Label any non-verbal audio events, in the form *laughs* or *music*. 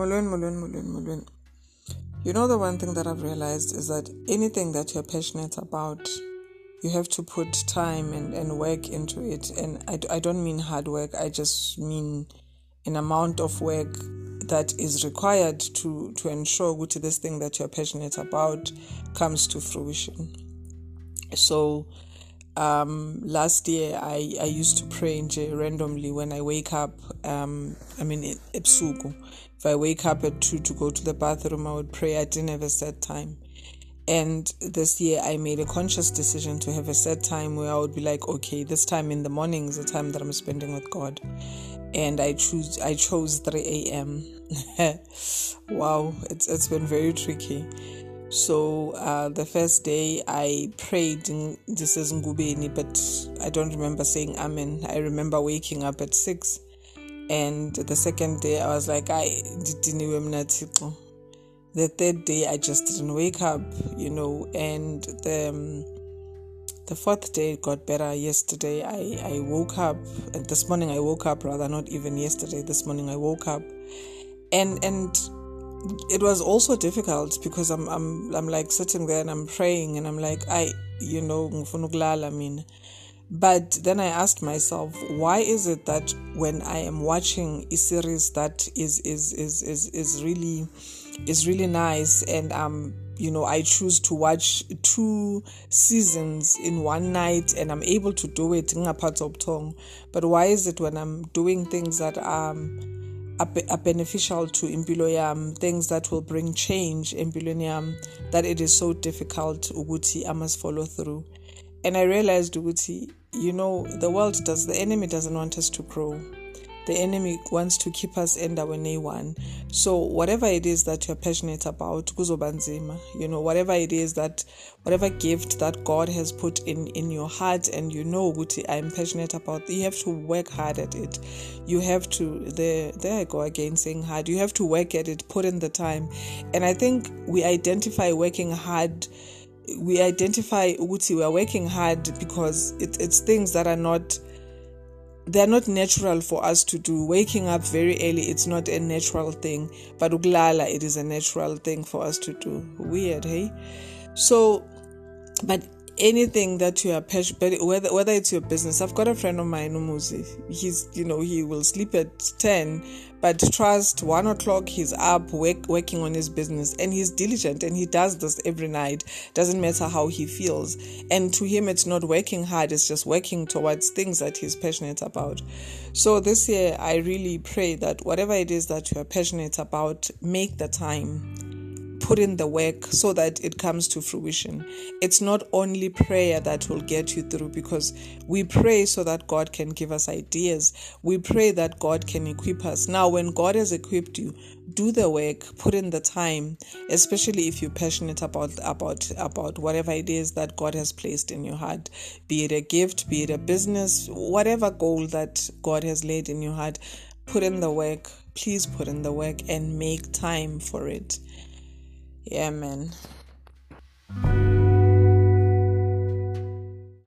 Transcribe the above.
Mulwen, Mulwen, Mulwen, Mulwen. You know, the one thing that I've realized is that anything that you're passionate about, you have to put time and, and work into it. And I, I don't mean hard work, I just mean an amount of work that is required to, to ensure that this thing that you're passionate about comes to fruition. So, um, last year I, I used to pray randomly when I wake up. Um, I mean, ebusuku. If I wake up at two to go to the bathroom, I would pray. I didn't have a set time. And this year, I made a conscious decision to have a set time where I would be like, okay, this time in the morning is the time that I'm spending with God, and I choose. I chose 3 a.m. *laughs* wow, it's it's been very tricky. So uh, the first day I prayed in this is Ngubeni, but I don't remember saying Amen. I remember waking up at six, and the second day I was like, I didn't. The third day I just didn't wake up, you know, and the um, the fourth day got better. Yesterday I I woke up, and this morning I woke up rather not even yesterday. This morning I woke up, and and it was also difficult because I'm I'm I'm like sitting there and I'm praying and I'm like I you know I mean. But then I asked myself why is it that when I am watching a series that is is is is, is really is really nice and um you know I choose to watch two seasons in one night and I'm able to do it in a part of tongue but why is it when I'm doing things that um are, beneficial to impilo things that will bring change empilweni that it is so difficult ukuthi I must follow through. And I realized ukuthi you know the world does the enemy doesn't want us to grow the enemy wants to keep us in endaweni one. So whatever it is that you're passionate about, kuzobanzima, you know, whatever it is that, whatever gift that God has put in in your heart, and you know, Guti, I'm passionate about, you have to work hard at it. You have to. There, there I go again, saying hard. You have to work at it, put in the time, and I think we identify working hard we identify Uguti, we are working hard because it, it's things that are not they're not natural for us to do. Waking up very early, it's not a natural thing, but uglala, it is a natural thing for us to do. Weird, hey? So, but anything that you are passionate, whether whether it's your business. I've got a friend of mine, Umuzi. He's you know he will sleep at ten, but trust one o'clock he's up work, working on his business, and he's diligent and he does this every night. Doesn't matter how he feels, and to him it's not working hard. It's just working towards things that he's passionate about. So this year I really pray that whatever it is that you are passionate about, make the time put in the work so that it comes to fruition. It's not only prayer that will get you through because we pray so that God can give us ideas. We pray that God can equip us. Now, when God has equipped you, do the work, put in the time, especially if you're passionate about about about whatever it is that God has placed in your heart, be it a gift, be it a business, whatever goal that God has laid in your heart, put in the work. Please put in the work and make time for it. Yeah, man.